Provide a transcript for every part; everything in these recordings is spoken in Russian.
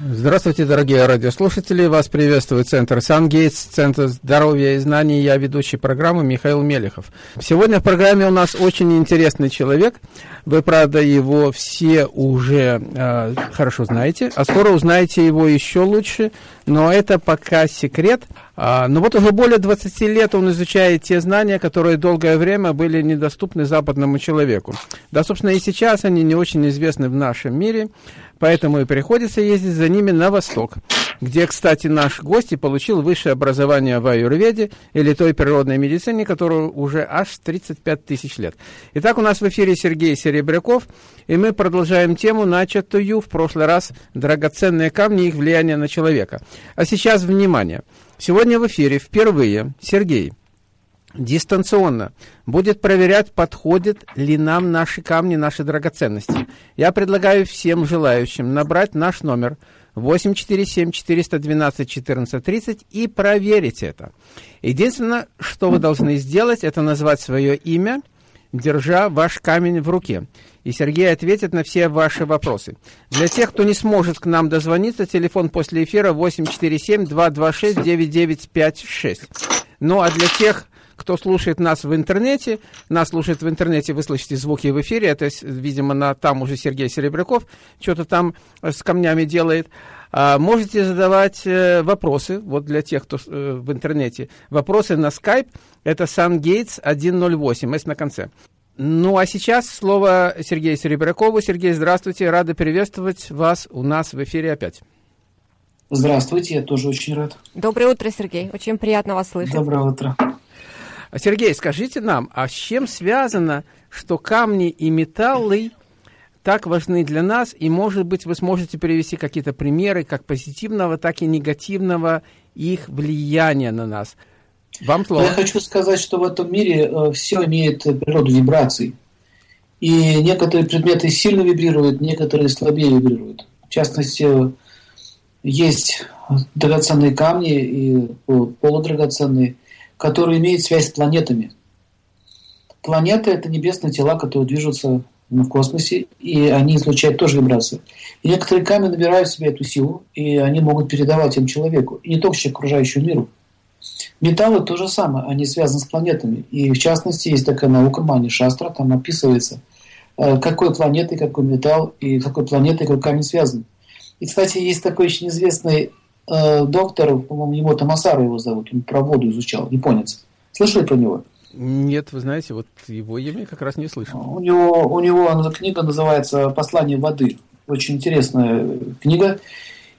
Здравствуйте, дорогие радиослушатели. Вас приветствует Центр Сангейтс, Центр здоровья и знаний. Я ведущий программы Михаил Мелехов. Сегодня в программе у нас очень интересный человек. Вы, правда, его все уже э, хорошо знаете, а скоро узнаете его еще лучше. Но это пока секрет. А, но вот уже более 20 лет он изучает те знания, которые долгое время были недоступны западному человеку. Да, собственно, и сейчас они не очень известны в нашем мире, поэтому и приходится ездить за ними на восток, где, кстати, наш гость и получил высшее образование в аюрведе или той природной медицине, которую уже аж 35 тысяч лет. Итак, у нас в эфире Сергей Серебряков, и мы продолжаем тему, начатую в прошлый раз «Драгоценные камни и их влияние на человека». А сейчас, внимание, сегодня в эфире впервые Сергей дистанционно будет проверять, подходят ли нам наши камни, наши драгоценности. Я предлагаю всем желающим набрать наш номер 847-412-1430 и проверить это. Единственное, что вы должны сделать, это назвать свое имя, держа ваш камень в руке. И Сергей ответит на все ваши вопросы. Для тех, кто не сможет к нам дозвониться, телефон после эфира 847-226-9956. Ну а для тех, кто слушает нас в интернете, нас слушает в интернете, вы слышите звуки в эфире, это, видимо, на, там уже Сергей Серебряков что-то там с камнями делает. А, можете задавать э, вопросы, вот для тех, кто э, в интернете. Вопросы на Skype, это SunGates 108, S на конце. Ну, а сейчас слово Сергею Серебрякову. Сергей, здравствуйте, рады приветствовать вас у нас в эфире опять. Здравствуйте, я тоже очень рад. Доброе утро, Сергей. Очень приятно вас слышать. Доброе утро. А, Сергей, скажите нам, а с чем связано, что камни и металлы так важны для нас, и, может быть, вы сможете привести какие-то примеры как позитивного, так и негативного их влияния на нас. Вам слово. Я хочу сказать, что в этом мире э, все имеет природу вибраций. И некоторые предметы сильно вибрируют, некоторые слабее вибрируют. В частности, есть драгоценные камни и полудрагоценные, которые имеют связь с планетами. Планеты – это небесные тела, которые движутся в космосе, и они излучают тоже вибрации. И некоторые камни набирают в себя эту силу, и они могут передавать им человеку, и не только окружающему миру. Металлы то же самое, они связаны с планетами. И в частности, есть такая наука Мани Шастра, там описывается, э, какой планетой, какой металл и какой планетой какой камень связан. И, кстати, есть такой очень известный э, доктор, по-моему, его Тамасару его зовут, он про воду изучал, японец. Слышали про него? Нет, вы знаете, вот его имя как раз не слышал. У него, у него книга называется «Послание воды». Очень интересная книга.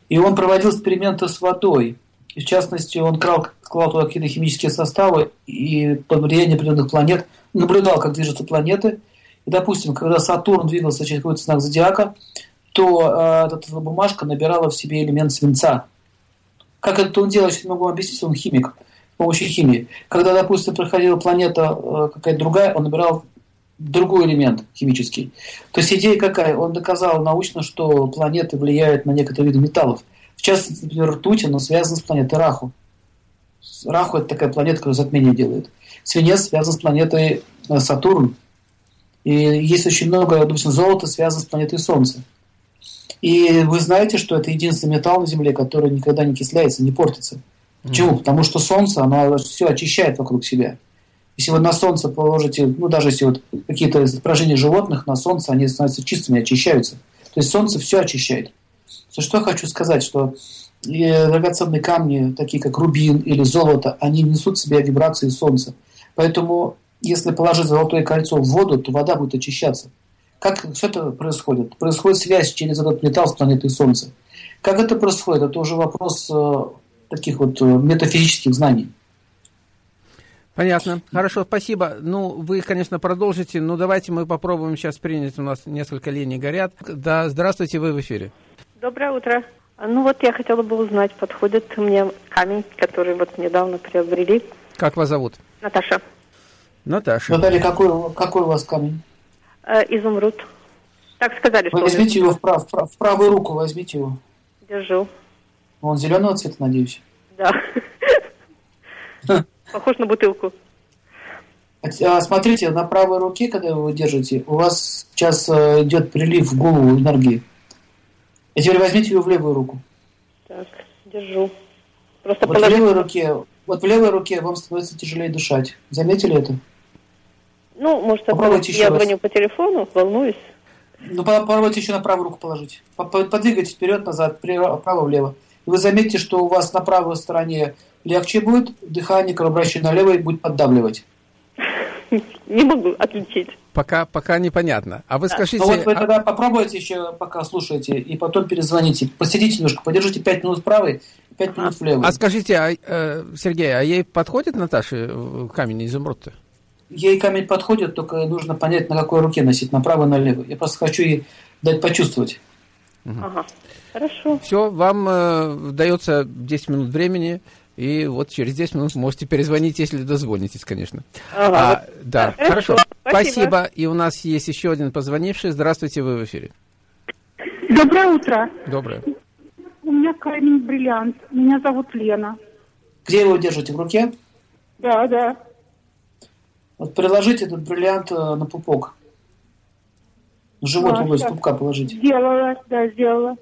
И он проводил эксперименты с водой. И в частности, он крал, клал туда какие-то химические составы и под влиянием определенных планет наблюдал, как движутся планеты. И, допустим, когда Сатурн двигался через какой-то знак зодиака, то э, эта бумажка набирала в себе элемент свинца. Как это он делает, я могу объяснить, он химик с помощью химии. Когда, допустим, проходила планета э, какая-то другая, он набирал другой элемент химический. То есть идея какая? Он доказал научно, что планеты влияют на некоторые виды металлов. В частности, например, ртуть, она связана с планетой Раху. Раху – это такая планета, которая затмение делает. Свинец связан с планетой э, Сатурн. И есть очень много, допустим, золота связано с планетой Солнца. И вы знаете, что это единственный металл на Земле, который никогда не кисляется, не портится. Почему? Mm. Потому что Солнце, оно все очищает вокруг себя. Если вы на Солнце положите, ну даже если вот какие-то изображения животных на Солнце, они становятся чистыми, очищаются. То есть Солнце все очищает. То, что я хочу сказать, что драгоценные камни, такие как рубин или золото, они несут в себе вибрации Солнца. Поэтому, если положить золотое кольцо в воду, то вода будет очищаться. Как все это происходит? Происходит связь через этот металл с планетой Солнца. Как это происходит? Это уже вопрос э, таких вот э, метафизических знаний. Понятно. Хорошо, спасибо. Ну, вы, конечно, продолжите, но давайте мы попробуем сейчас принять. У нас несколько линий горят. Да, здравствуйте, вы в эфире. Доброе утро. Ну вот я хотела бы узнать, подходит мне камень, который вот недавно приобрели. Как вас зовут? Наташа. Наташа. Наталья, какой, какой у вас камень? Э, изумруд. Так сказали, Вы что... Возьмите его в, прав, в правую руку, возьмите его. Держу. Он зеленого цвета, надеюсь? Да. Похож на бутылку. А, смотрите, на правой руке, когда вы держите, у вас сейчас э, идет прилив в голову энергии. И теперь возьмите ее в левую руку. Так, держу. Просто вот положить... в левой руке, вот в левой руке вам становится тяжелее дышать. Заметили это? Ну, может, Попробуйте я раз. звоню по телефону, волнуюсь. Ну, попробуйте еще на правую руку положить. Подвигайте вперед, назад, вправо-влево. И вы заметите, что у вас на правой стороне легче будет, дыхание, кровообращение налево будет поддавливать. Не могу отличить. Пока, пока непонятно. А вы скажите... Ну вот вы а тогда попробуйте еще, пока слушаете, и потом перезвоните. Посидите немножко, подержите 5 минут правой, 5 минут влево. А скажите, а, э, Сергей, а ей подходит Наташе камень изумруд-то? Ей камень подходит, только нужно понять, на какой руке носить, направо, налево. Я просто хочу ей дать почувствовать. Ага. Хорошо. Все, вам э, дается 10 минут времени. И вот через 10 минут можете перезвонить, если дозвонитесь, конечно. Ага. А, да, хорошо. хорошо. Спасибо. Спасибо. И у нас есть еще один позвонивший. Здравствуйте, вы в эфире. Доброе утро. Доброе. У меня камень бриллиант. Меня зовут Лена. Где его держите? В руке? Да, да. Вот приложите этот бриллиант э, на пупок. В живот да, область пупка положите. Сделала, да, сделала.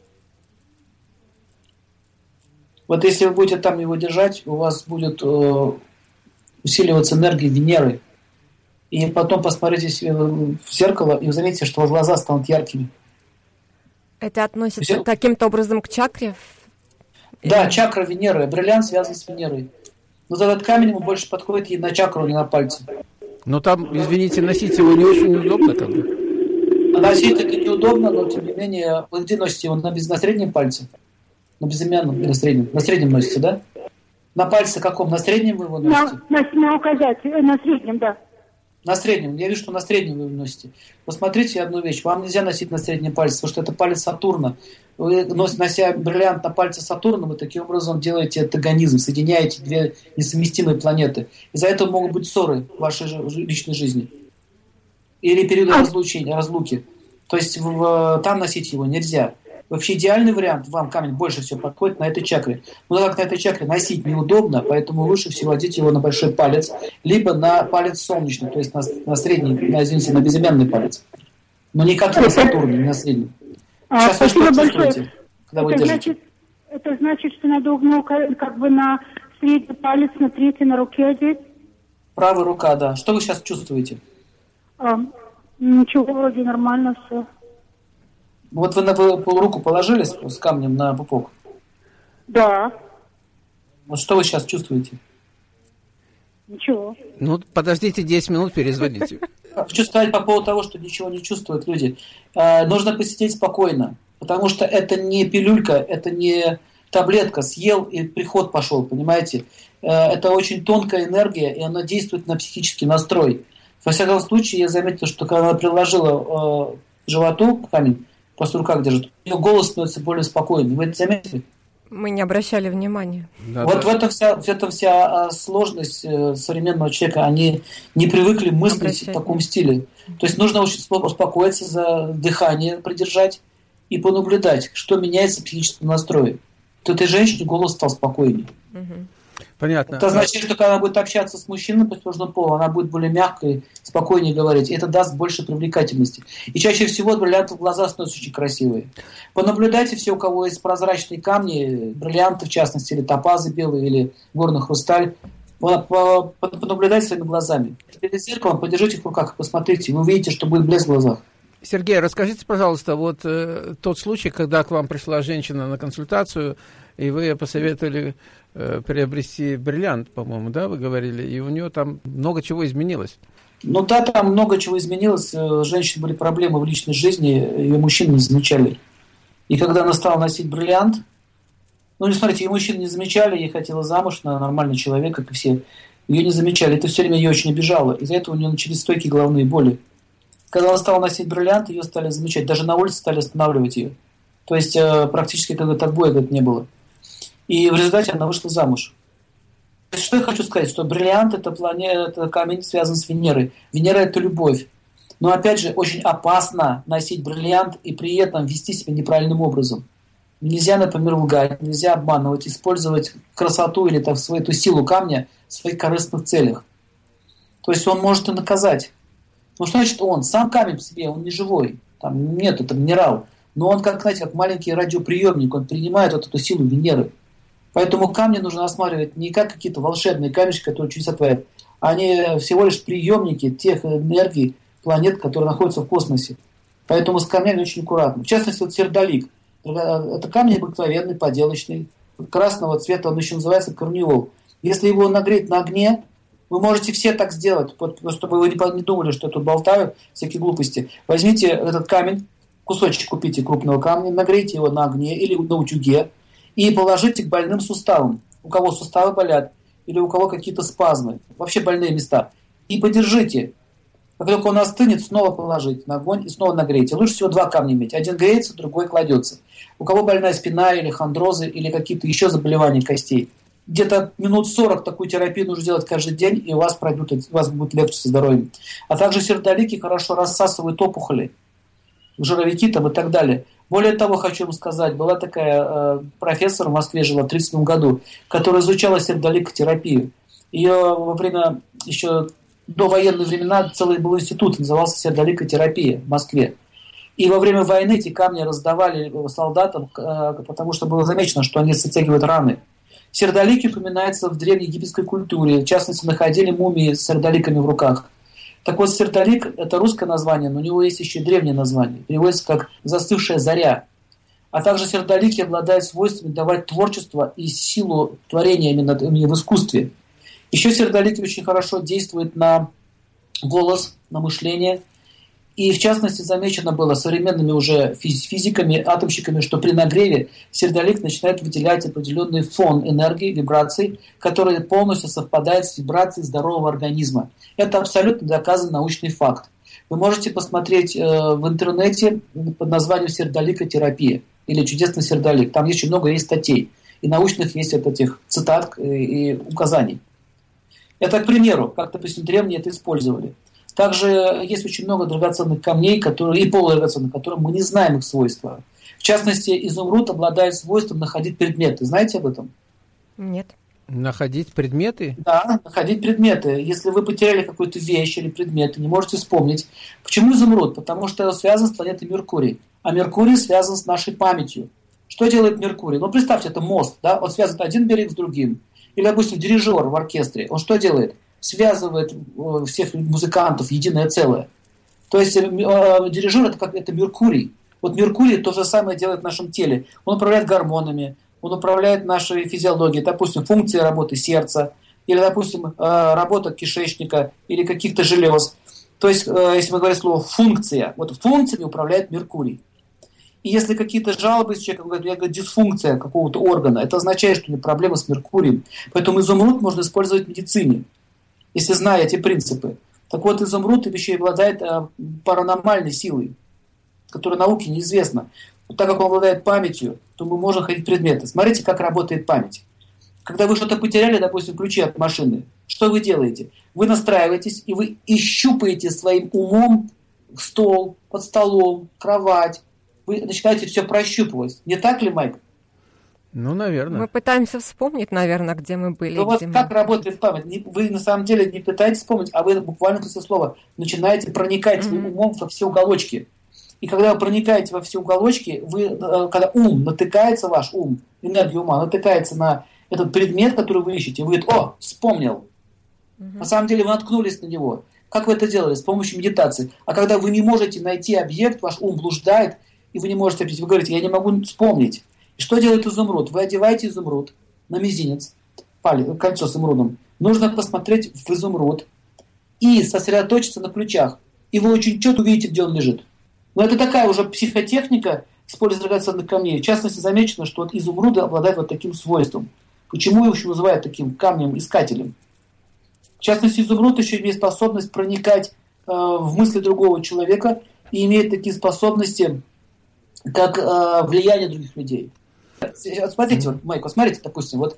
Вот если вы будете там его держать, у вас будет э, усиливаться энергия Венеры. И потом посмотрите себе в зеркало и вы заметите, что у вас глаза станут яркими. Это относится Все? каким-то образом к чакре? Да, чакра Венеры. Бриллиант связан с Венерой. Но этот камень ему больше подходит и на чакру, не на пальцы. Но там, извините, носить его не очень удобно как бы. Носить это неудобно, но тем не менее, вы где носите его? На, без, на среднем пальце? На безымянном или на среднем? На среднем носите, да? На пальце каком? На среднем вы его носите? На, на, на указатель, на среднем, да. На среднем. Я вижу, что на среднем вы носите. Посмотрите одну вещь. Вам нельзя носить на среднем пальце, потому что это палец Сатурна. Вы, нося бриллиант на пальце Сатурна, вы таким образом делаете антагонизм, соединяете две несовместимые планеты. Из-за этого могут быть ссоры в вашей личной жизни. Или периоды а разлучения, разлуки. То есть в, там носить его нельзя. Вообще идеальный вариант, вам камень больше всего подходит на этой чакре. Но так как на этой чакре носить неудобно, поэтому лучше всего одеть его на большой палец, либо на палец солнечный, то есть на, на средний, на, извините, на безымянный палец. Но никак не на Сатурн, не на средний. А, Сейчас спасибо вы большое. Когда вы это, значит, это значит, что надо угол как бы на средний палец, на третий на руке одеть? Правая рука, да. Что вы сейчас чувствуете? А, ничего, вроде нормально все. Вот вы на руку положили с, с камнем на пупок? Да. Вот что вы сейчас чувствуете? Ничего. Ну, подождите 10 минут, перезвоните. Хочу сказать по поводу того, что ничего не чувствуют люди. Э, нужно посидеть спокойно, потому что это не пилюлька, это не таблетка, съел и приход пошел, понимаете? Э, это очень тонкая энергия, и она действует на психический настрой. Во всяком случае, я заметил, что когда она приложила э, животу камень, просто в руках держит, у нее голос становится более спокойным. Вы это заметили? Мы не обращали внимания. Да, вот да. в этом вся, в этом вся а, сложность э, современного человека. Они не привыкли мыслить Обращать. в таком стиле. То есть нужно очень успокоиться, за дыхание придержать и понаблюдать, что меняется в психическом настрое. То этой женщине голос стал спокойнее. Угу. Понятно. Это означает, что когда она будет общаться с мужчиной противоположного пола, она будет более мягкой, спокойнее говорить. И это даст больше привлекательности. И чаще всего бриллианты в глаза становятся очень красивые. Понаблюдайте все, у кого есть прозрачные камни, бриллианты в частности, или топазы белые, или горный хрусталь. Понаблюдайте своими глазами. Перед зеркалом подержите их в руках и посмотрите. Вы увидите, что будет блеск в глазах. Сергей, расскажите, пожалуйста, вот э, тот случай, когда к вам пришла женщина на консультацию, и вы посоветовали э, приобрести бриллиант, по-моему, да, вы говорили, и у нее там много чего изменилось. Ну да, там много чего изменилось. Э, женщины были проблемы в личной жизни, ее мужчины не замечали. И когда она стала носить бриллиант, ну, не смотрите, ее мужчины не замечали, ей хотела замуж на нормальный человек, как и все. Ее не замечали, это все время ее очень обижало. Из-за этого у нее начались стойкие головные боли. Когда она стала носить бриллиант, ее стали замечать. Даже на улице стали останавливать ее. То есть э, практически как-то отбоя говорит, не было. И в результате она вышла замуж. Что я хочу сказать, что бриллиант это, планета, это камень связан с Венерой. Венера это любовь. Но опять же, очень опасно носить бриллиант и при этом вести себя неправильным образом. Нельзя, например, лгать, нельзя обманывать, использовать красоту или там, свою, эту силу камня в своих корыстных целях. То есть он может и наказать. Ну что значит он? Сам камень в себе, он не живой. Там нет, это минерал. но он, как, знаете, как маленький радиоприемник, он принимает вот эту силу Венеры. Поэтому камни нужно осматривать не как какие-то волшебные камешки, которые чудеса творят. Они всего лишь приемники тех энергий планет, которые находятся в космосе. Поэтому с камнями очень аккуратно. В частности, вот сердолик. Это камень обыкновенный, поделочный, красного цвета, он еще называется корнеол. Если его нагреть на огне, вы можете все так сделать, чтобы вы не думали, что я тут болтаю, всякие глупости. Возьмите этот камень, кусочек купите крупного камня, нагрейте его на огне или на утюге и положите к больным суставам. У кого суставы болят или у кого какие-то спазмы, вообще больные места. И подержите. Как только он остынет, снова положить на огонь и снова нагрейте. Лучше всего два камня иметь. Один греется, другой кладется. У кого больная спина или хондрозы или какие-то еще заболевания костей. Где-то минут 40 такую терапию нужно делать каждый день, и у вас, пройдут, у вас будет легче со здоровьем. А также сердолики хорошо рассасывают опухоли, жировики там и так далее. Более того, хочу вам сказать, была такая э, профессор в Москве, жила в 1937 году, которая изучала сердоликотерапию. Ее во время еще до военных времена целый был институт, назывался сердоликотерапия в Москве. И во время войны эти камни раздавали солдатам, э, потому что было замечено, что они затягивают раны. Сердолики упоминаются в древней египетской культуре. В частности, находили мумии с сердоликами в руках. Так вот, сердолик – это русское название, но у него есть еще и древнее название. Переводится как «застывшая заря». А также сердолики обладают свойствами давать творчество и силу творения именно, именно в искусстве. Еще сердолики очень хорошо действуют на голос, на мышление – и в частности замечено было современными уже физиками, атомщиками, что при нагреве сердолик начинает выделять определенный фон энергии, вибраций, который полностью совпадает с вибрацией здорового организма. Это абсолютно доказан научный факт. Вы можете посмотреть э, в интернете под названием сердоликотерапия или чудесный сердолик. Там еще много есть статей. И научных есть вот этих цитат э, и указаний. Это, к примеру, как, допустим, древние это использовали. Также есть очень много драгоценных камней которые, и полудрагоценных, которым мы не знаем их свойства. В частности, изумруд обладает свойством находить предметы. Знаете об этом? Нет. Находить предметы? Да, находить предметы. Если вы потеряли какую-то вещь или предмет, не можете вспомнить. Почему изумруд? Потому что он связан с планетой Меркурий. А Меркурий связан с нашей памятью. Что делает Меркурий? Ну, представьте, это мост, да? Он связывает один берег с другим. Или, допустим, дирижер в оркестре. Он что делает? связывает э, всех музыкантов единое целое. То есть э, э, дирижер это как это Меркурий. Вот Меркурий то же самое делает в нашем теле. Он управляет гормонами, он управляет нашей физиологией, допустим, функции работы сердца, или, допустим, работа кишечника, или каких-то желез. То есть, если мы говорим слово функция, вот функциями управляет Меркурий. И если какие-то жалобы с человеком, говорят, я говорю, дисфункция какого-то органа, это означает, что у него проблема с Меркурием. Поэтому изумруд можно использовать в медицине если зная эти принципы. Так вот, изумруд еще и обладает э, паранормальной силой, которая науке неизвестна. Вот так как он обладает памятью, то мы можем ходить предметы. Смотрите, как работает память. Когда вы что-то потеряли, допустим, ключи от машины, что вы делаете? Вы настраиваетесь, и вы ищупаете своим умом стол, под столом, кровать. Вы начинаете все прощупывать. Не так ли, Майк? Ну, наверное. Мы пытаемся вспомнить, наверное, где мы были. Ну вот мы... как работает память? Вы на самом деле не пытаетесь вспомнить, а вы буквально после слова начинаете проникать mm-hmm. своим умом во все уголочки. И когда вы проникаете во все уголочки, вы, э, когда ум натыкается, ваш ум, энергия ума натыкается на этот предмет, который вы ищете, вы говорите, о, вспомнил. Mm-hmm. На самом деле вы наткнулись на него. Как вы это делали? С помощью медитации. А когда вы не можете найти объект, ваш ум блуждает, и вы не можете, вы говорите, я не могу вспомнить. И что делает изумруд? Вы одеваете изумруд на мизинец, палец, кольцо с изумрудом. Нужно посмотреть в изумруд и сосредоточиться на ключах. И вы очень четко увидите, где он лежит. Но это такая уже психотехника использования драгоценных камней. В частности, замечено, что вот изумруды обладают вот таким свойством. Почему его еще называют таким камнем-искателем? В частности, изумруд еще имеет способность проникать э, в мысли другого человека и имеет такие способности, как э, влияние других людей. Смотрите, вот, Майк, смотрите, допустим, вот,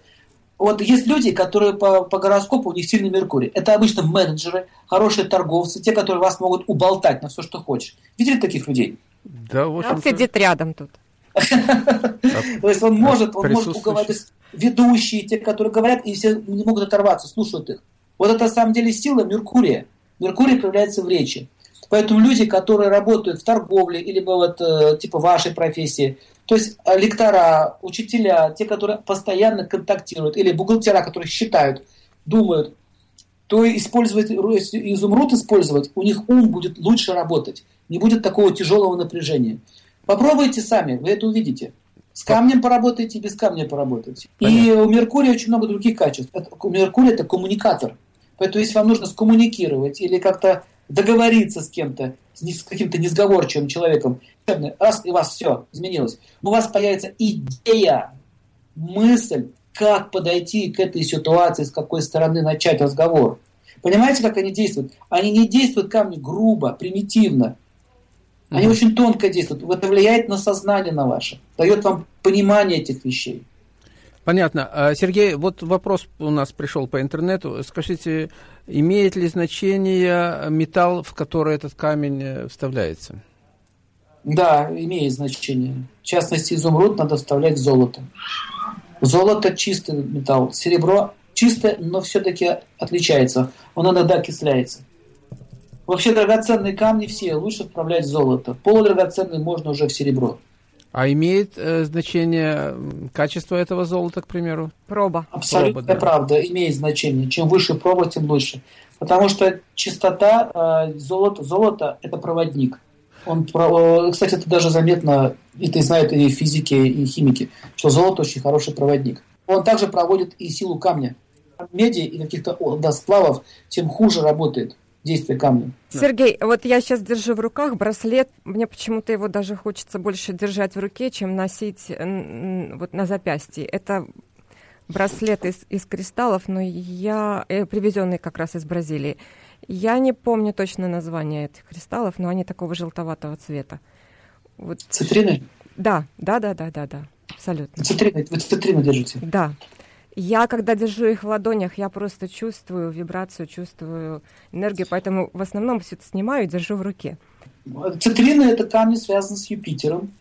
вот есть люди, которые по, по гороскопу, у них сильный Меркурий. Это обычно менеджеры, хорошие торговцы, те, которые вас могут уболтать на все, что хочешь. Видели таких людей? Да, вот Он сидит рядом тут. То есть он может, он может уговорить ведущие, те, которые говорят, и все не могут оторваться, слушают их. Вот это на самом деле сила Меркурия. Меркурий проявляется в речи. Поэтому люди, которые работают в торговле или вот э, типа вашей профессии, то есть э, лектора, учителя, те, которые постоянно контактируют, или бухгалтера, которые считают, думают, то использовать изумруд использовать, у них ум будет лучше работать, не будет такого тяжелого напряжения. Попробуйте сами, вы это увидите. С камнем поработайте, без камня поработайте. Понятно. И у Меркурия очень много других качеств. У Меркурия это коммуникатор. Поэтому если вам нужно скоммуникировать или как-то договориться с кем-то, с каким-то несговорчивым человеком, раз и у вас все изменилось, у вас появится идея, мысль, как подойти к этой ситуации, с какой стороны начать разговор. Понимаете, как они действуют? Они не действуют камни грубо, примитивно. Они mm-hmm. очень тонко действуют. Это влияет на сознание на ваше, дает вам понимание этих вещей. Понятно. А, Сергей, вот вопрос у нас пришел по интернету. Скажите, имеет ли значение металл, в который этот камень э, вставляется? Да, имеет значение. В частности, изумруд надо вставлять в золото. Золото чистый металл, серебро чистое, но все-таки отличается. Он иногда окисляется. Вообще драгоценные камни все лучше вправлять в золото. Полудрагоценные можно уже в серебро. А имеет э, значение качество этого золота, к примеру? Проба. Абсолютно проба, да. правда, имеет значение. Чем выше проба, тем лучше. Потому что чистота э, золота, золото – это проводник. Он, кстати, это даже заметно, это знают и физики, и химики, что золото очень хороший проводник. Он также проводит и силу камня. Меди и каких-то сплавов, тем хуже работает действия камня. Сергей, вот я сейчас держу в руках браслет. Мне почему-то его даже хочется больше держать в руке, чем носить вот на запястье. Это браслет из, из кристаллов, но я э, привезенный как раз из Бразилии. Я не помню точно название этих кристаллов, но они такого желтоватого цвета. Вот. Цитрины? Да, да, да, да, да, да, абсолютно. Цитрины, вы цитрины держите? Да. Я, когда держу их в ладонях, я просто чувствую вибрацию, чувствую энергию, поэтому в основном все это снимаю и держу в руке. Цитрины – это камни, связанные с Юпитером.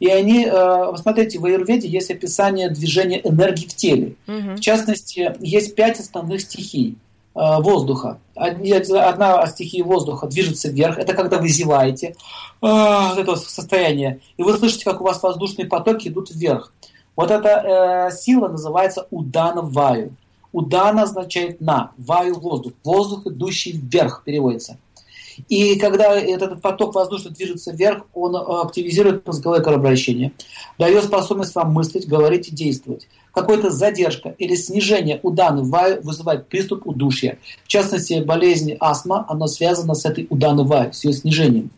И они, э, смотрите, в Аюрведе есть описание движения энергии в теле. Угу. В частности, есть пять основных стихий э, воздуха. Одна стихия воздуха движется вверх. Это когда вы зеваете, э, это состояние. И вы слышите, как у вас воздушные потоки идут вверх. Вот эта э, сила называется удана ваю. Удана означает на, ваю воздух. Воздух, идущий вверх, переводится. И когда этот поток воздушный движется вверх, он э, активизирует мозговое кровообращение, дает способность вам мыслить, говорить и действовать. Какая-то задержка или снижение уданы ваю вызывает приступ удушья. В частности, болезнь астма, она связана с этой уданы ваю, с ее снижением.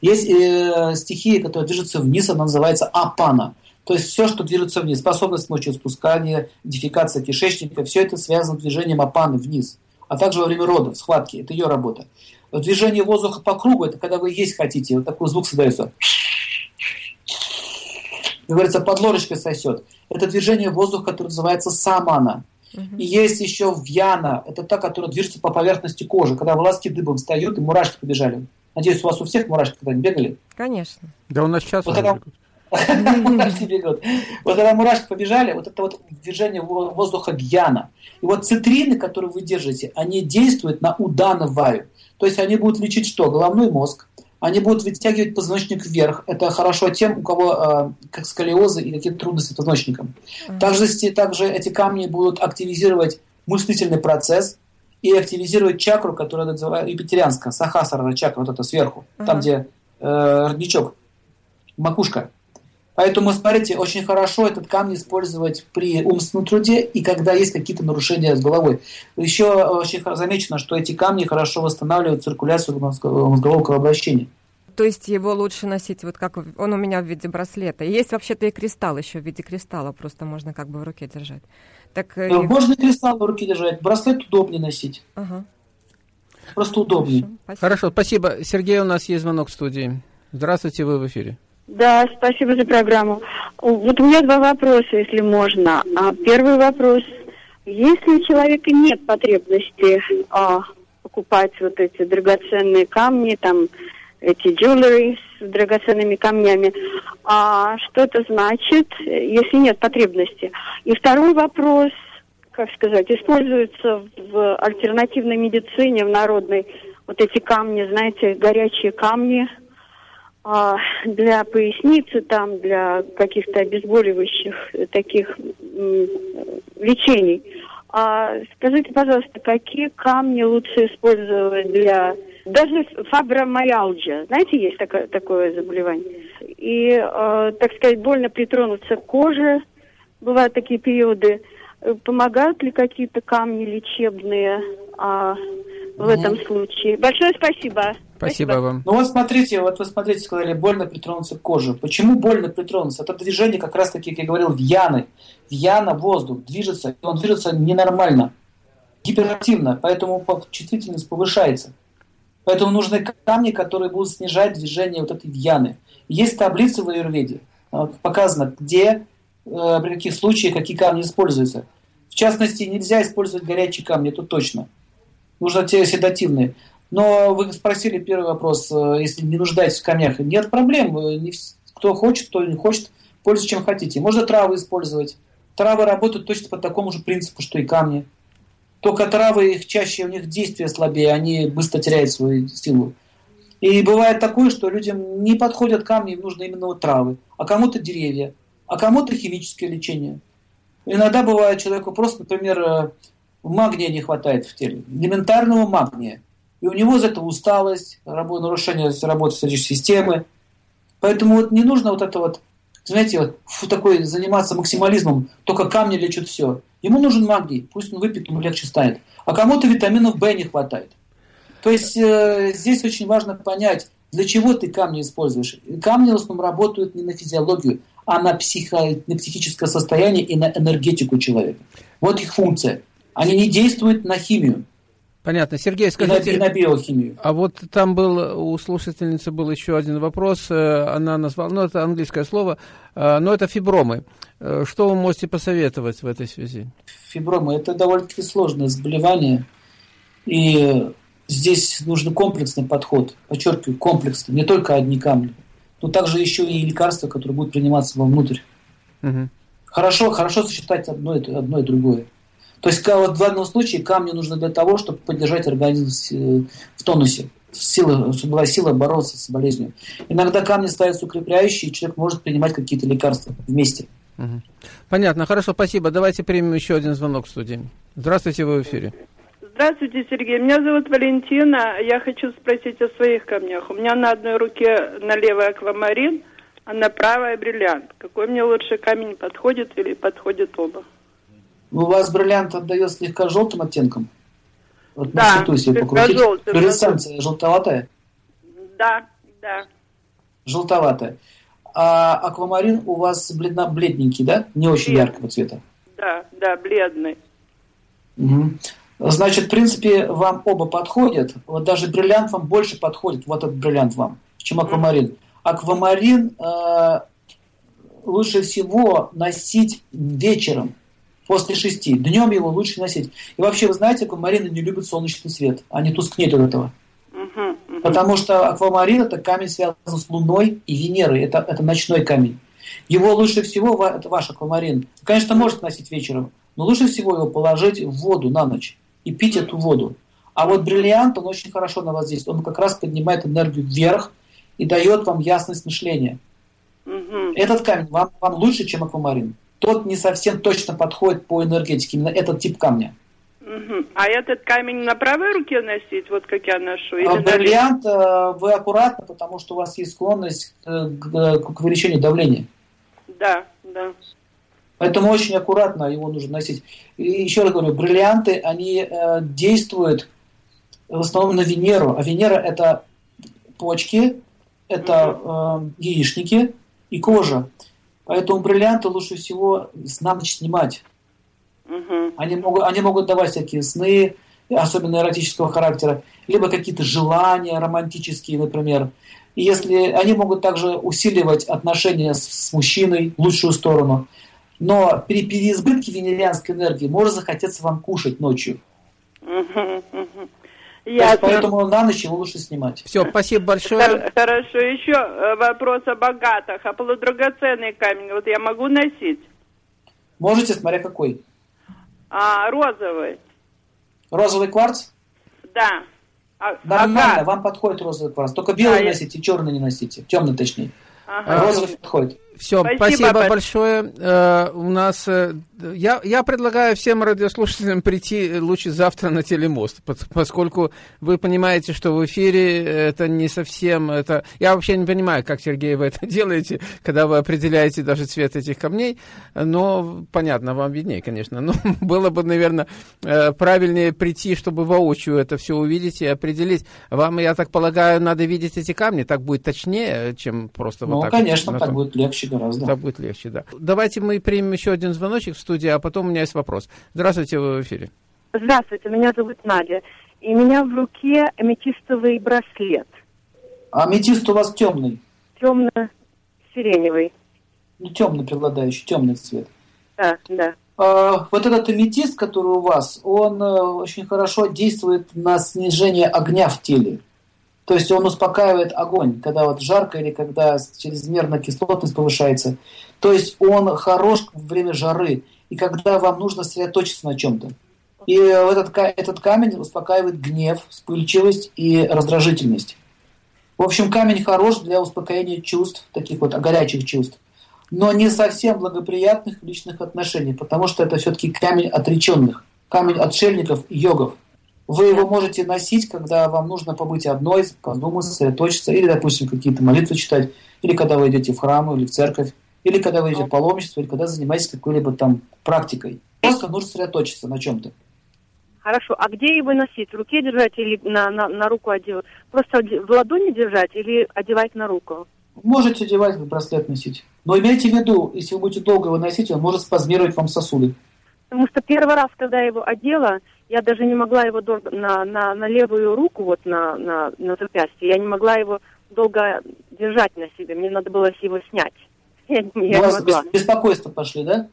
Есть э, стихия, которая движется вниз, она называется апана. То есть все, что движется вниз, способность мочеиспускания, дефекация кишечника, все это связано с движением апаны вниз. А также во время родов, схватки, это ее работа. Движение воздуха по кругу, это когда вы есть хотите, вот такой звук создается. Говорится, под ложечкой сосет. Это движение воздуха, которое называется самана. И есть еще вьяна, это та, которая движется по поверхности кожи, когда волоски дыбом встают и мурашки побежали. Надеюсь, у вас у всех мурашки когда-нибудь бегали? Конечно. Да у нас сейчас вот когда, бегут. Вот когда мурашки побежали, вот это вот движение воздуха гьяна. И вот цитрины, которые вы держите, они действуют на удана ваю. То есть они будут лечить что? Головной мозг. Они будут вытягивать позвоночник вверх. Это хорошо тем, у кого э, как сколиозы и какие-то трудности с позвоночником. Mm-hmm. Также, также эти камни будут активизировать мыслительный процесс и активизировать чакру, которая называется юпитерианская, сахасара чакра, вот это сверху, mm-hmm. там, где э, родничок, макушка. Поэтому, смотрите, очень хорошо этот камень использовать при умственном труде и когда есть какие-то нарушения с головой. Еще очень замечено, что эти камни хорошо восстанавливают циркуляцию мозгового кровообращения. То есть его лучше носить, вот как он у меня в виде браслета. есть вообще-то и кристалл еще в виде кристалла, просто можно как бы в руке держать. Так, э, можно кристалл в руке держать, браслет удобнее носить. Ага. Просто удобнее. Хорошо спасибо. Хорошо, спасибо. Сергей, у нас есть звонок в студии. Здравствуйте, вы в эфире. Да, спасибо за программу. Вот у меня два вопроса, если можно. А, первый вопрос. Если у человека нет потребности а, покупать вот эти драгоценные камни, там эти jewelry с драгоценными камнями, а что это значит, если нет потребности? И второй вопрос, как сказать, используется в альтернативной медицине, в народной вот эти камни, знаете, горячие камни для поясницы, там, для каких-то обезболивающих таких лечений. А, скажите, пожалуйста, какие камни лучше использовать для даже фабромайалджия, знаете, есть такое, такое заболевание. И, э, так сказать, больно притронуться к коже, бывают такие периоды. Помогают ли какие-то камни лечебные а, в этом случае? Большое спасибо. Спасибо, вам. Ну вот смотрите, вот вы смотрите, сказали, больно притронуться к коже. Почему больно притронуться? Это движение как раз таки, как я говорил, в яны. В яна воздух движется, и он движется ненормально, гиперактивно, поэтому чувствительность повышается. Поэтому нужны камни, которые будут снижать движение вот этой вьяны. Есть таблица в аюрведе, э, показано, где, э, при каких случаях какие камни используются. В частности, нельзя использовать горячие камни, это точно. Нужно те седативные. Но вы спросили первый вопрос, э, если не нуждаетесь в камнях. Нет проблем. Кто хочет, кто не хочет, пользуйтесь чем хотите. Можно травы использовать. Травы работают точно по такому же принципу, что и камни. Только травы, их чаще у них действие слабее, они быстро теряют свою силу. И бывает такое, что людям не подходят камни, им нужно именно вот травы, а кому-то деревья, а кому-то химическое лечение. Иногда бывает человеку просто, например, э, магния не хватает в теле, элементарного магния. И у него из этого усталость, нарушение работы сердечной системы. Поэтому вот не нужно вот это вот, знаете, вот, фу, такой заниматься максимализмом, только камни лечат все. Ему нужен магний, пусть он выпьет, ему легче станет. А кому-то витаминов В не хватает. То есть э, здесь очень важно понять, для чего ты камни используешь. Камни в основном работают не на физиологию, а на, психо, на психическое состояние и на энергетику человека. Вот их функция. Они не действуют на химию. Понятно. Сергей, скажите... И на, и на биохимию. А вот там был, у слушательницы был еще один вопрос. Э, она назвала, ну, это английское слово, э, но это фибромы. Э, что вы можете посоветовать в этой связи? Фибромы – это довольно-таки сложное заболевание. И здесь нужен комплексный подход. Подчеркиваю, комплексный. Не только одни камни. Но также еще и лекарства, которые будут приниматься вовнутрь. Угу. Хорошо, хорошо сочетать одно, одно и другое. То есть вот в данном случае камни нужны для того, чтобы поддержать организм в тонусе, сила, чтобы была сила бороться с болезнью. Иногда камни ставятся укрепляющие, и человек может принимать какие-то лекарства вместе. Угу. Понятно, хорошо, спасибо. Давайте примем еще один звонок в студии. Здравствуйте, вы в эфире. Здравствуйте, Сергей. Меня зовут Валентина. Я хочу спросить о своих камнях. У меня на одной руке на левой аквамарин, а на правой бриллиант. Какой мне лучше камень подходит или подходит оба? У вас бриллиант отдает слегка желтым оттенком? Вот да, на слегка покрутить. желтым. Флюоресценция желтоватая? Да, да. Желтоватая. А аквамарин у вас бледно, бледненький, да? Не очень Блед. яркого цвета? Да, да, бледный. Угу. Значит, в принципе, вам оба подходят. Вот даже бриллиант вам больше подходит, вот этот бриллиант вам, чем аквамарин. Аквамарин э, лучше всего носить вечером, после шести. Днем его лучше носить. И вообще, вы знаете, аквамарины не любят солнечный свет. Они тускнеют от этого. Потому что аквамарин это камень связан с Луной и Венерой. Это, это ночной камень. Его лучше всего, это ваш аквамарин, конечно, может носить вечером, но лучше всего его положить в воду на ночь и пить эту воду. А вот бриллиант, он очень хорошо на вас действует. Он как раз поднимает энергию вверх и дает вам ясность мышления. Угу. Этот камень вам, вам лучше, чем аквамарин тот не совсем точно подходит по энергетике, именно этот тип камня. Угу. А этот камень на правой руке носить, вот как я ношу? Или бриллиант э, вы аккуратно, потому что у вас есть склонность к, к, к увеличению давления. Да, да. Поэтому очень аккуратно его нужно носить. И еще раз говорю, бриллианты, они э, действуют в основном на Венеру. А Венера это почки, это э, яичники и кожа. Поэтому бриллианты лучше всего на ночь снимать. Угу. Они, могут, они могут давать всякие сны, особенно эротического характера, либо какие-то желания романтические, например. И если они могут также усиливать отношения с, с мужчиной в лучшую сторону. Но при переизбытке венерианской энергии может захотеться вам кушать ночью. Угу, угу. Ясно. Поэтому на ночь его лучше снимать. Все, спасибо большое. Хорошо. Еще э, вопрос о богатых. А полудрагоценный камень вот я могу носить? Можете, смотря какой. А, розовый. Розовый кварц? Да. А, Нормально, ага. вам подходит розовый кварц. Только белый а, носите, черный не носите. Темный точнее. Ага. Розовый подходит. Все, спасибо, спасибо большое. Э, у нас э, я, я предлагаю всем радиослушателям прийти лучше завтра на телемост, поскольку вы понимаете, что в эфире это не совсем это. Я вообще не понимаю, как Сергей вы это делаете, когда вы определяете даже цвет этих камней. Но понятно, вам виднее, конечно. Но было бы, наверное, э, правильнее прийти, чтобы воочию это все увидеть и определить. Вам, я так полагаю, надо видеть эти камни, так будет точнее, чем просто ну, вот так. Ну, конечно, вот, так будет легче легче гораздо. Так будет легче, да. Давайте мы примем еще один звоночек в студии, а потом у меня есть вопрос. Здравствуйте, вы в эфире. Здравствуйте, меня зовут Надя. И у меня в руке аметистовый браслет. А аметист у вас темный? Темно-сиреневый. Ну, темный преобладающий, темный цвет. Да, да. А, вот этот аметист, который у вас, он э, очень хорошо действует на снижение огня в теле. То есть он успокаивает огонь, когда вот жарко или когда чрезмерно кислотность повышается. То есть он хорош во время жары и когда вам нужно сосредоточиться на чем-то. И этот, этот камень успокаивает гнев, вспыльчивость и раздражительность. В общем, камень хорош для успокоения чувств, таких вот горячих чувств, но не совсем благоприятных личных отношений, потому что это все-таки камень отреченных, камень отшельников и йогов. Вы его можете носить, когда вам нужно побыть одной, подумать, сосредоточиться, или, допустим, какие-то молитвы читать, или когда вы идете в храм или в церковь, или когда вы идете в паломничество, или когда занимаетесь какой-либо там практикой. Просто нужно сосредоточиться на чем-то. Хорошо. А где его носить? В руке держать или на, на, на руку одевать? Просто в ладони держать или одевать на руку? Можете одевать, браслет носить. Но имейте в виду, если вы будете долго его носить, он может спазмировать вам сосуды. Потому что первый раз, когда я его одела, я даже не могла его долго, на, на, на левую руку, вот на, на, на запястье, я не могла его долго держать на себе. Мне надо было его снять. Я, я у вас могла. беспокойство пошли, да?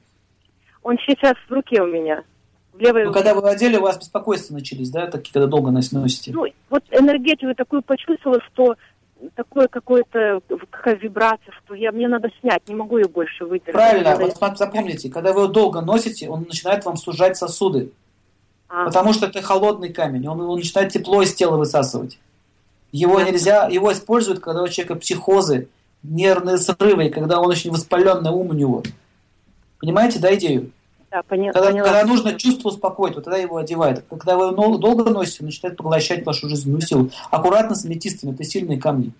Он сейчас в руке у меня. В левой ну, когда вы одели, у вас беспокойства начались, да, такие, когда долго носите? Ну, вот энергетику такую почувствовала, что такое какое-то, какая вибрация, что я, мне надо снять, не могу ее больше выдержать. Правильно, вот запомните, когда вы его долго носите, он начинает вам сужать сосуды. А. Потому что это холодный камень, он, он начинает тепло из тела высасывать. Его нельзя, его используют, когда у человека психозы, нервные срывы, когда он очень воспаленный ум у него. Понимаете, да, идею? Да, поня- когда, поняла. когда нужно чувство успокоить, вот тогда его одевают. Когда вы долго носите, он начинает поглощать вашу жизненную силу. Аккуратно с аметистами, это сильные камни.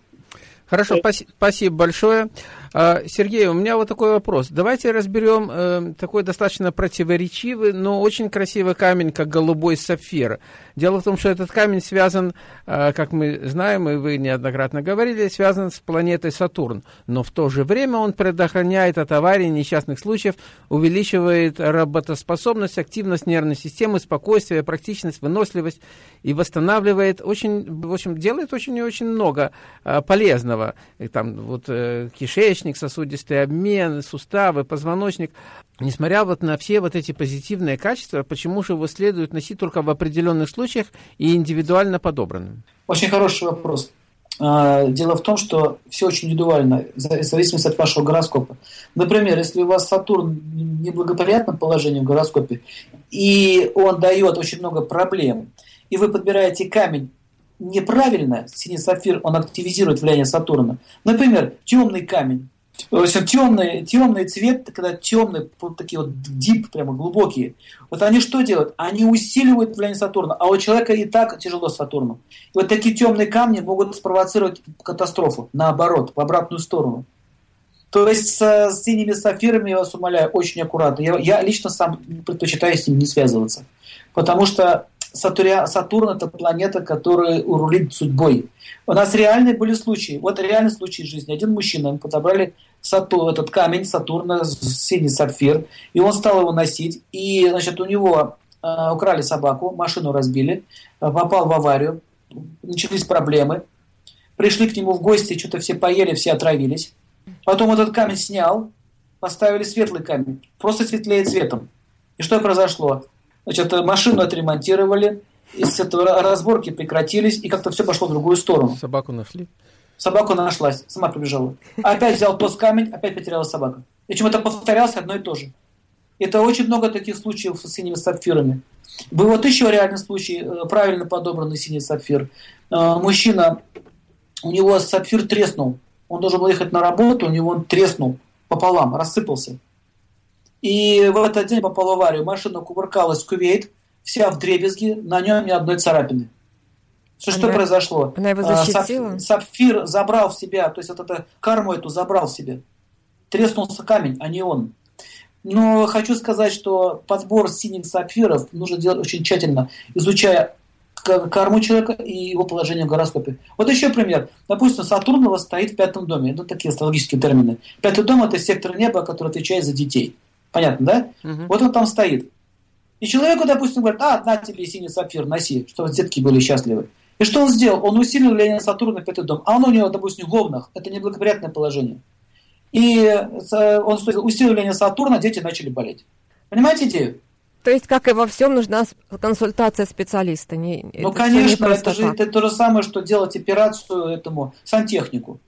Хорошо, спаси- спасибо большое. А, Сергей, у меня вот такой вопрос. Давайте разберем э, такой достаточно противоречивый, но очень красивый камень, как голубой сапфир. Дело в том, что этот камень связан, э, как мы знаем, и вы неоднократно говорили, связан с планетой Сатурн. Но в то же время он предохраняет от аварий, несчастных случаев, увеличивает работоспособность, активность нервной системы, спокойствие, практичность, выносливость и восстанавливает очень, в общем, делает очень и очень много э, полезного. И там вот э, кишечник, кишечник, сосудистый обмен, суставы, позвоночник. Несмотря вот на все вот эти позитивные качества, почему же его следует носить только в определенных случаях и индивидуально подобранным? Очень хороший вопрос. А, дело в том, что все очень индивидуально, в зависимости от вашего гороскопа. Например, если у вас Сатурн в неблагоприятном положении в гороскопе, и он дает очень много проблем, и вы подбираете камень неправильно, синий сапфир, он активизирует влияние Сатурна. Например, темный камень. В общем, темный, темный цвет, когда темные, такие вот дип, прямо глубокие. Вот они что делают? Они усиливают влияние Сатурна, а у человека и так тяжело с Сатурном. И вот такие темные камни могут спровоцировать катастрофу, наоборот, в обратную сторону. То есть с, синими сапфирами, я вас умоляю, очень аккуратно. Я, я лично сам предпочитаю с ним не связываться. Потому что Сатуря, Сатурн – это планета, которая урулит судьбой. У нас реальные были случаи. Вот реальный случай жизни. Один мужчина, ему подобрали Сатурн, этот камень Сатурна, синий сапфир, и он стал его носить. И, значит, у него э, украли собаку, машину разбили, э, попал в аварию, начались проблемы. Пришли к нему в гости, что-то все поели, все отравились. Потом этот камень снял, поставили светлый камень, просто светлее цветом. И что произошло? Значит, машину отремонтировали, из этого разборки прекратились, и как-то все пошло в другую сторону. Собаку нашли? Собаку нашлась, сама побежала. Опять взял тот камень, опять потеряла собака. Причем это повторялось одно и то же. Это очень много таких случаев с синими сапфирами. Был вот еще реальный случай, э, правильно подобранный синий сапфир. Э, мужчина, у него сапфир треснул. Он должен был ехать на работу, у него он треснул пополам, рассыпался. И в этот день попал в аварию. Машина кувыркалась в Кувейт, вся в дребезги, на нем ни одной царапины. Что, что произошло? Она его а, защитила? Сапфир забрал в себя, то есть вот эту карму эту забрал в себе. Треснулся камень, а не он. Но хочу сказать, что подбор синих сапфиров нужно делать очень тщательно, изучая карму человека и его положение в гороскопе. Вот еще пример. Допустим, Сатурн у вас стоит в пятом доме. Это такие астрологические термины. Пятый дом – это сектор неба, который отвечает за детей. Понятно, да? Угу. Вот он там стоит. И человеку, допустим, говорит, а, на тебе синий сапфир, носи, чтобы детки были счастливы. И что он сделал? Он усилил влияние Сатурна в пятый дом. А он у него, допустим, в Овнах. Это неблагоприятное положение. И э, он усилил влияние Сатурна, дети начали болеть. Понимаете идею? То есть, как и во всем, нужна консультация специалиста. Не, ну, это конечно, не это же это то же самое, что делать операцию этому сантехнику.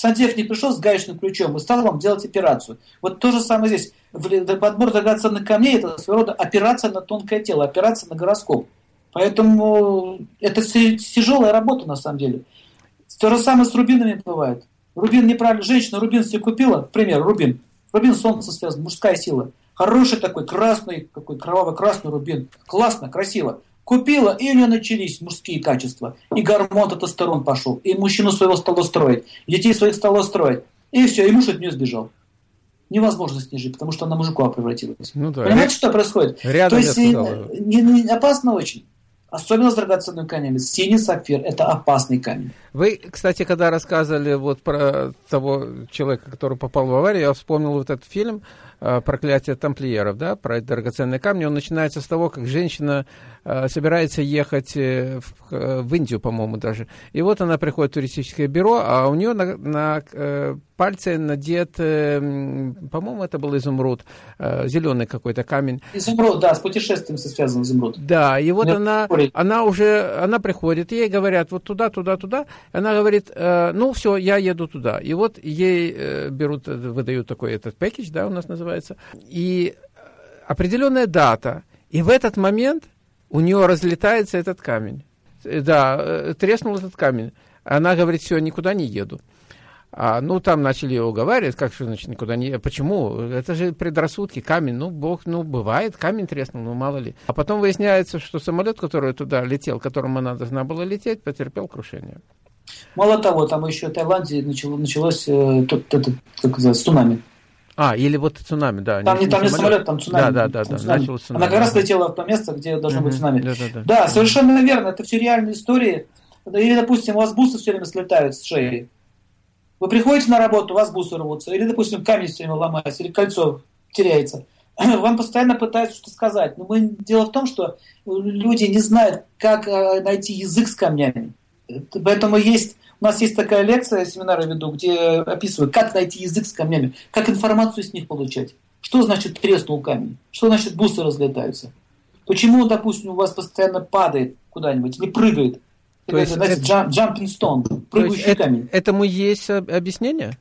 Сантехник пришел с гаечным ключом и стал вам делать операцию. Вот то же самое здесь. Подбор драгоценных камней – это своего рода операция на тонкое тело, операция на гороскоп. Поэтому это тяжелая работа на самом деле. То же самое с рубинами бывает. Рубин неправильно, женщина рубин себе купила, пример, рубин. Рубин солнце связан, мужская сила. Хороший такой красный, такой кроваво-красный рубин. Классно, красиво. Купила, и у нее начались мужские качества. И гормон тестостерон пошел. И мужчину своего стало строить. Детей своих стало строить. И все, и муж от нее сбежал. Невозможно с ней жить, потому что она мужика превратилась. Ну, да. Понимаете, что происходит? Рядом То есть не, не, опасно очень. Особенно с драгоценными камнями. Синий сапфир – это опасный камень. Вы, кстати, когда рассказывали вот про того человека, который попал в аварию, я вспомнил вот этот фильм Э, проклятие тамплиеров, да, про драгоценные камни, он начинается с того, как женщина э, собирается ехать э, в, в Индию, по-моему, даже. И вот она приходит в туристическое бюро, а у нее на, на пальце надет, по-моему, это был изумруд, зеленый какой-то камень. Изумруд, да, с путешествием связан изумруд. Да, и вот она, она уже, она приходит, ей говорят, вот туда, туда, туда. Она говорит, э, ну все, я еду туда. И вот ей э, берут, выдают такой этот пакетч, да, у нас называется, и определенная дата. И в этот момент у нее разлетается этот камень. Да, э, треснул этот камень. Она говорит, все, никуда не еду. А, ну, там начали его уговаривать, как же, значит, никуда не... Почему? Это же предрассудки, камень, ну, бог, ну, бывает, камень треснул, ну, мало ли. А потом выясняется, что самолет, который туда летел, которым она должна была лететь, потерпел крушение. Мало того, там еще в Таиланде начало, началось э, тот, этот, как называется, цунами. А, или вот цунами, да. Там не, там не самолет, там цунами. Да, да, да, да. Цунами. Началось цунами. Она как раз летела в то место, где должно быть цунами. Да, да, да. да, совершенно верно, это все реальные истории. Или, допустим, у вас бусы все время слетают с шеи. Вы приходите на работу, у вас бусы рвутся, или, допустим, камень все время ломается, или кольцо теряется. Вам постоянно пытаются что-то сказать. Но мы, дело в том, что люди не знают, как э, найти язык с камнями. Поэтому есть, у нас есть такая лекция, семинары веду, где описываю, как найти язык с камнями, как информацию с них получать. Что значит треснул камень? Что значит бусы разлетаются? Почему, допустим, у вас постоянно падает куда-нибудь или прыгает? То есть это, это, jumping stone, прыгающий камень. Этому есть объяснение?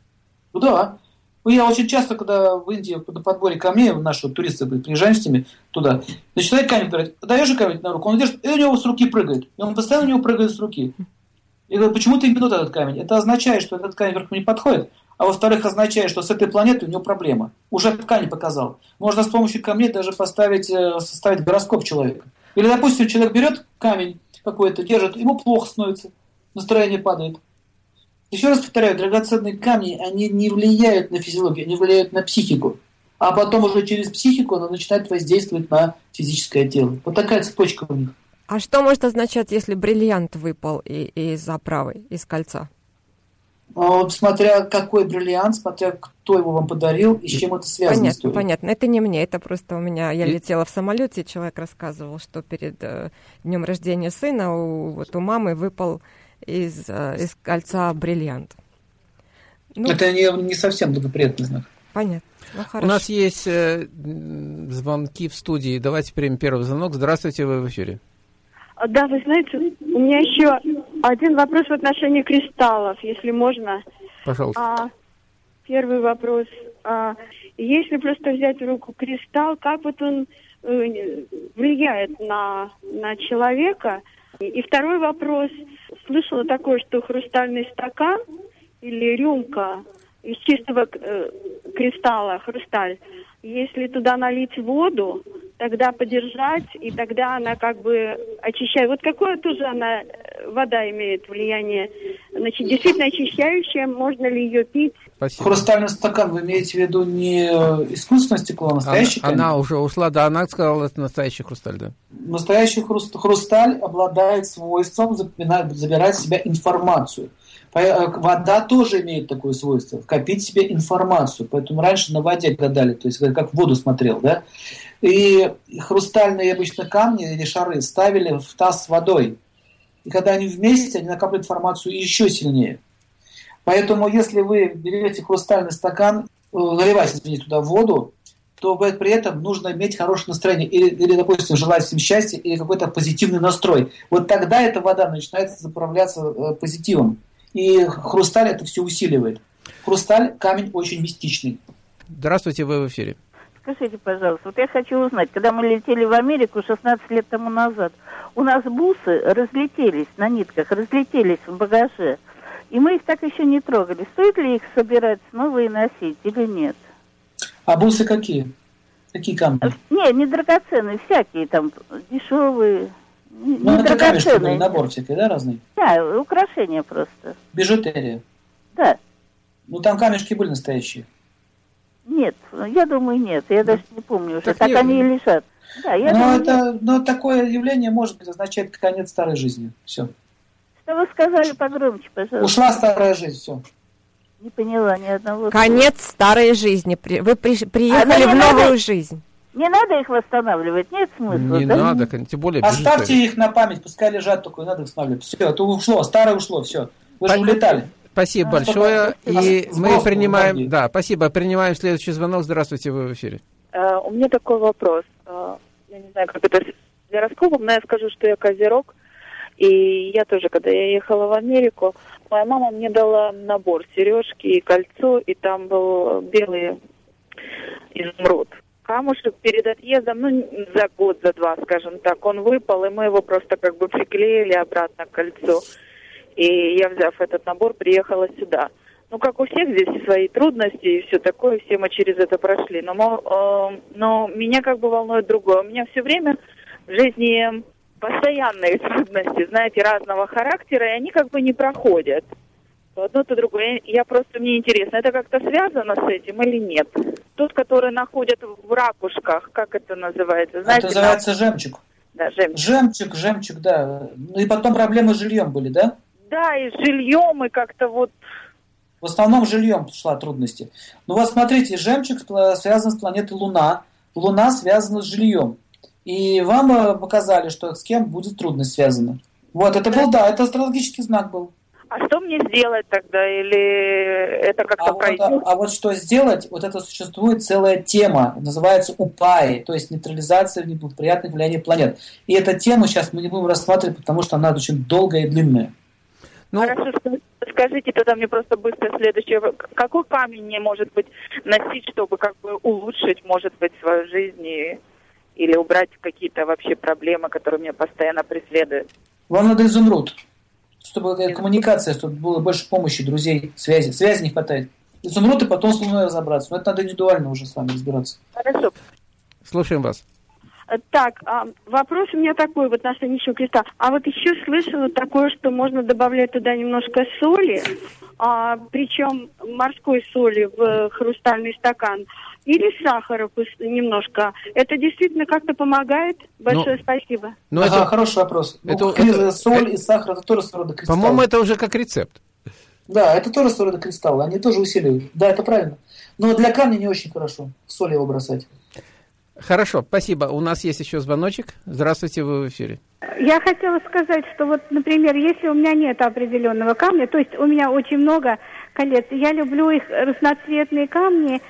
Ну да. Ну, я очень часто, когда в Индии на подборе камней, наши туристы приезжаем с ними туда, начинает камень говорить, даешь камень на руку, он держит, и у него с руки прыгает. И он постоянно у него прыгает с руки. И говорит, почему ты именно этот камень? Это означает, что этот камень вверху не подходит, а во-вторых, означает, что с этой планетой у него проблема. Уже ткань показал. Можно с помощью камней даже поставить, э, составить гороскоп человека. Или, допустим, человек берет камень, какой-то держит, ему плохо становится, настроение падает. Еще раз повторяю, драгоценные камни, они не влияют на физиологию, они влияют на психику. А потом уже через психику она начинает воздействовать на физическое тело. Вот такая цепочка у них. А что может означать, если бриллиант выпал из оправы, из кольца? А смотря какой бриллиант, смотря кто его вам подарил и с чем это связано. Понятно, история. понятно. Это не мне, это просто у меня. Я и... летела в самолете, человек рассказывал, что перед э, днем рождения сына у, вот у мамы выпал из, э, из кольца бриллиант. Ну, это не, не совсем благоприятный знак. Понятно. Ну, у нас есть э, звонки в студии. Давайте примем первый звонок. Здравствуйте, вы в эфире. Да, вы знаете, у меня еще один вопрос в отношении кристаллов, если можно. Пожалуйста. А, первый вопрос. А, Если просто взять в руку кристалл, как вот он э, влияет на, на человека? И второй вопрос. Слышала такое, что хрустальный стакан или рюмка из чистого э, кристалла, хрусталь, если туда налить воду, тогда подержать, и тогда она как бы очищает. Вот какое тоже она, э, вода имеет влияние? Значит, действительно очищающая, можно ли ее пить? Спасибо. Хрустальный стакан, вы имеете в виду не э, искусственное стекло, а настоящий она, она уже ушла, да, она сказала, это настоящий хрусталь, да. Настоящий хруст, хрусталь обладает свойством забирать в себя информацию. Э, вода тоже имеет такое свойство, копить себе информацию. Поэтому раньше на воде гадали, то есть как в воду смотрел, да. И хрустальные обычно камни или шары ставили в таз с водой. И когда они вместе, они накапливают информацию еще сильнее. Поэтому если вы берете хрустальный стакан, э, наливаете, извините, туда воду, то при этом нужно иметь хорошее настроение. Или, или допустим, желать всем счастья, или какой-то позитивный настрой. Вот тогда эта вода начинает заправляться э, позитивом. И хрусталь это все усиливает. Хрусталь – камень очень мистичный. Здравствуйте, вы в эфире. Скажите, пожалуйста, вот я хочу узнать, когда мы летели в Америку 16 лет тому назад, у нас бусы разлетелись на нитках, разлетелись в багаже, и мы их так еще не трогали. Стоит ли их собирать снова и носить или нет? А бусы какие? Какие камни? Не, не драгоценные, всякие там, дешевые. Ну, не это драгоценные. набор всякий, да, разный? Да, украшения просто. Бижутерия? Да. Ну, там камешки были настоящие. Нет, я думаю, нет. Я даже не помню уже. Так, так они и лежат. Да, я но, думаю, это, но такое явление может быть означает конец старой жизни. Все. Что вы сказали погромче, пожалуйста? Ушла старая жизнь, все. Не поняла ни одного Конец слова. старой жизни. Вы при, приехали а в новую надо, жизнь. Не надо их восстанавливать, нет смысла. Не да? надо, тем более. Оставьте их на память, пускай лежат только, не надо восстанавливать. Все, это ушло, старое ушло, все. Вы же улетали. Спасибо а, большое. И мы принимаем, да, спасибо. Принимаем следующий звонок. Здравствуйте, вы в эфире. Uh, у меня такой вопрос. Uh, я не знаю, как это с гороскопом, но я скажу, что я козерог. И я тоже, когда я ехала в Америку, моя мама мне дала набор сережки и кольцо, и там был белый изумруд. Камушек перед отъездом, ну, за год, за два, скажем так, он выпал, и мы его просто как бы приклеили обратно к кольцу. И я, взяв этот набор, приехала сюда. Ну, как у всех здесь свои трудности и все такое, все мы через это прошли. Но, э, но меня как бы волнует другое. У меня все время в жизни постоянные трудности, знаете, разного характера, и они как бы не проходят. То одно, то другое. Я просто, мне интересно, это как-то связано с этим или нет? Тот, который находят в ракушках, как это называется? Знаете, это называется там... жемчуг. Да, жемчуг. Жемчуг, жемчуг, да. Ну и потом проблемы с жильем были, да? Да, и с жильем, и как-то вот... В основном жильем шла трудности. Ну вот смотрите, жемчуг связан с планетой Луна. Луна связана с жильем. И вам э, показали, что с кем будет трудность связана. Вот, это был, да, это астрологический знак был. А что мне сделать тогда? Или это как-то а пройдет? Вот, а, а вот что сделать, вот это существует целая тема, называется УПАИ, то есть нейтрализация неблагоприятных влияний планет. И эту тему сейчас мы не будем рассматривать, потому что она очень долгая и длинная. Ну... Хорошо, скажите тогда мне просто быстро следующее. Какой камень мне, может быть, носить, чтобы как бы улучшить, может быть, свою жизнь и, или убрать какие-то вообще проблемы, которые меня постоянно преследуют? Вам надо изумруд. Чтобы коммуникация, чтобы было больше помощи, друзей, связи. Связи не хватает. Изумруд и потом с Луной разобраться. Но это надо индивидуально уже с вами разбираться. Хорошо. Слушаем вас. Так, а, вопрос у меня такой в отношении еще креста. А вот еще слышала такое, что можно добавлять туда немножко соли, а, причем морской соли в хрустальный стакан, или сахара немножко. Это действительно как-то помогает? Большое ну, спасибо. Ну, ага, это хороший вопрос. Это, ну, это, соль это, и сахар это тоже своего рода кристалл. По-моему, это уже как рецепт. Да, это тоже своего рода кристаллы. Они тоже усиливают. Да, это правильно. Но для камня не очень хорошо соль его бросать. Хорошо, спасибо. У нас есть еще звоночек. Здравствуйте, вы в эфире. Я хотела сказать, что вот, например, если у меня нет определенного камня, то есть у меня очень много колец, я люблю их разноцветные камни,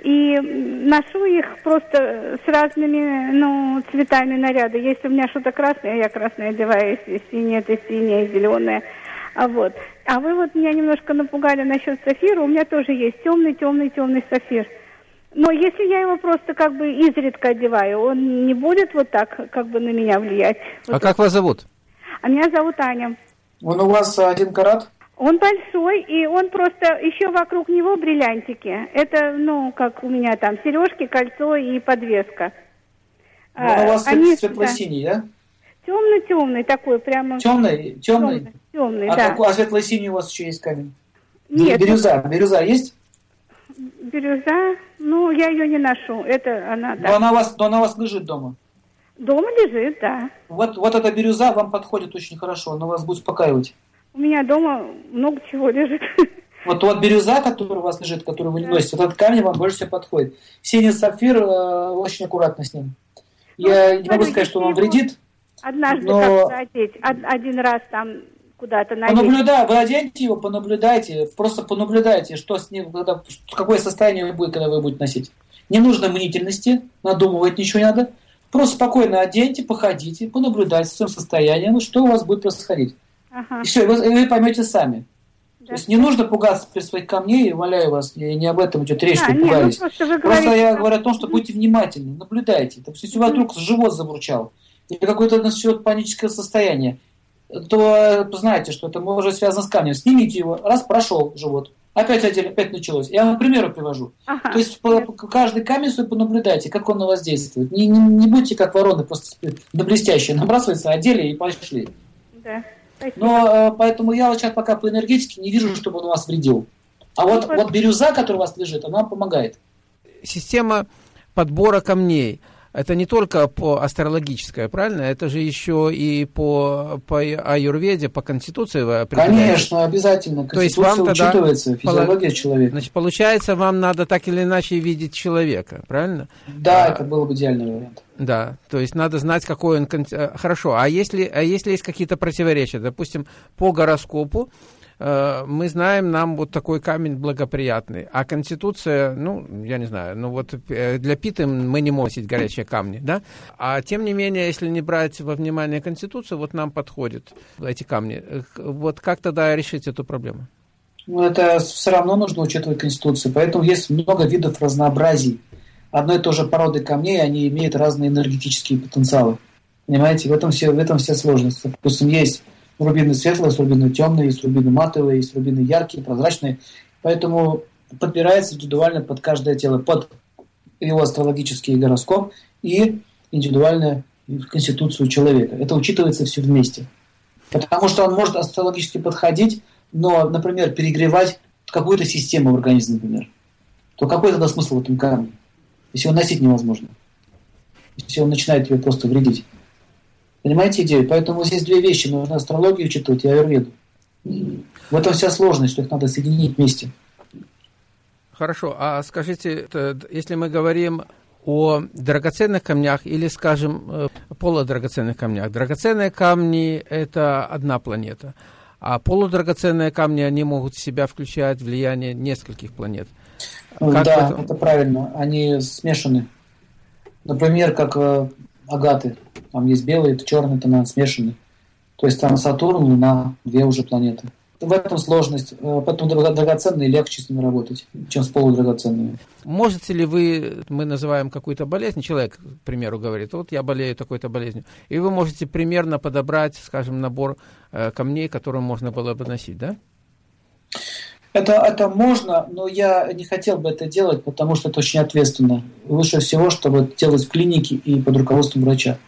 и ношу их просто с разными ну, цветами наряда. Если у меня что-то красное, я красное одеваю, если синее, это синее, зеленое. А вот. А вы вот меня немножко напугали насчет сафира. У меня тоже есть темный, темный, темный сафир. Но если я его просто как бы изредка одеваю, он не будет вот так как бы на меня влиять. А Вот как вас зовут? А меня зовут Аня. Он у вас один карат? Он большой, и он просто еще вокруг него бриллиантики. Это, ну, как у меня там сережки, кольцо и подвеска. Ну, он у вас А, они- светло-синий, да? Темный-темный такой, прямо. Темный? Темный? Темный, А, да. какой- а светло-синий у вас еще есть камень? Нет, Бирюза. Бирюза есть? бирюза, ну, я ее не ношу. Это она, Но да. она у вас, но она у вас лежит дома. Дома лежит, да. Вот, вот эта бирюза вам подходит очень хорошо, она вас будет успокаивать. У меня дома много чего лежит. Вот, вот бирюза, которая у вас лежит, которую вы не носите, вот этот камень вам больше всего подходит. Синий сапфир, э, очень аккуратно с ним. Я не могу сказать, что он вам вредит, Однажды Но- как-то одеть, од- один раз там куда-то надеть. Понаблюдай, вы оденьте его, понаблюдайте, просто понаблюдайте, что с ним, когда, какое состояние будет, когда вы будете носить. Не нужно мнительности, надумывать ничего не надо. Просто спокойно оденьте, походите, понаблюдайте с своим состоянием, что у вас будет происходить. Ага. И все, вы, и вы поймете сами. Да. То есть не нужно пугаться при своих камней, умоляю вас, и не об этом идет речь, А, что ну пугались. просто вы Просто говорите, я что- говорю о том, что будьте внимательны, наблюдайте. То есть, если у вас вдруг живот забурчал, или какое-то насчет паническое состояние, то э, знаете, что это может связано с камнем. Снимите его, раз прошел живот, опять одели, опять началось. Я вам примеры привожу. Ага. То есть по- по- каждый камень свой понаблюдайте, как он на вас действует. Не, не, не будьте как вороны, просто на блестящие набрасываются, одели и пошли. Да. Но э, поэтому я вот сейчас пока по энергетике не вижу, чтобы он вас вредил. А вот, вот бирюза, которая у вас лежит, она вам помогает. Система подбора камней. Это не только по астрологическое, правильно? Это же еще и по, по аюрведе, по конституции. Конечно, обязательно. То есть Конституция вам тогда учитывается, физиология человека. Значит, получается, вам надо так или иначе видеть человека, правильно? Да, а- это был бы идеальный вариант. Да, то есть надо знать, какой он... э, Хорошо, а если, а если есть какие-то противоречия, допустим, по гороскопу, мы знаем, нам вот такой камень благоприятный, а Конституция, ну, я не знаю, ну вот э, для Питы мы не можем носить горячие камни, да? А тем не менее, если не брать во внимание Конституцию, вот нам подходят эти камни. Э, Вот как тогда решить эту проблему? Но это все равно нужно учитывать Конституцию. Поэтому есть много видов разнообразий. Одной и той же породы камней, они имеют разные энергетические потенциалы. Понимаете, в этом все, в этом вся сложность. Допустим, есть рубины светлые, есть рубины темные, есть рубины матовые, есть рубины яркие, прозрачные. Поэтому подбирается индивидуально под каждое тело, под его астрологический гороскоп и индивидуальную конституцию человека. Это учитывается все вместе. Потому что он может астрологически подходить, но, например, перегревать какую-то систему в организме, например. То какой тогда смысл в этом камне? Если его носить невозможно. Если он начинает тебе просто вредить. Понимаете идею? Поэтому здесь две вещи. Нужно астрологию учитывать и аюрведу. В этом вся сложность, что их надо соединить вместе. Хорошо, а скажите, если мы говорим о драгоценных камнях или, скажем, э, полудрагоценных камнях. Драгоценные камни – это одна планета, а полудрагоценные камни, они могут в себя включать влияние нескольких планет. Как да, это? это правильно. Они смешаны. Например, как э, агаты. Там есть белые, черные тона смешаны. То есть там Сатурн, Луна, две уже планеты. В этом сложность. Э, Поэтому драго- драгоценные легче с ними работать, чем с полудрагоценными. Можете ли вы, мы называем какую-то болезнь, человек, к примеру, говорит, вот я болею такой-то болезнью, и вы можете примерно подобрать, скажем, набор э, камней, которые можно было бы носить, да? Это, это можно, но я не хотел бы это делать, потому что это очень ответственно. Лучше всего, чтобы делать в клинике и под руководством врача.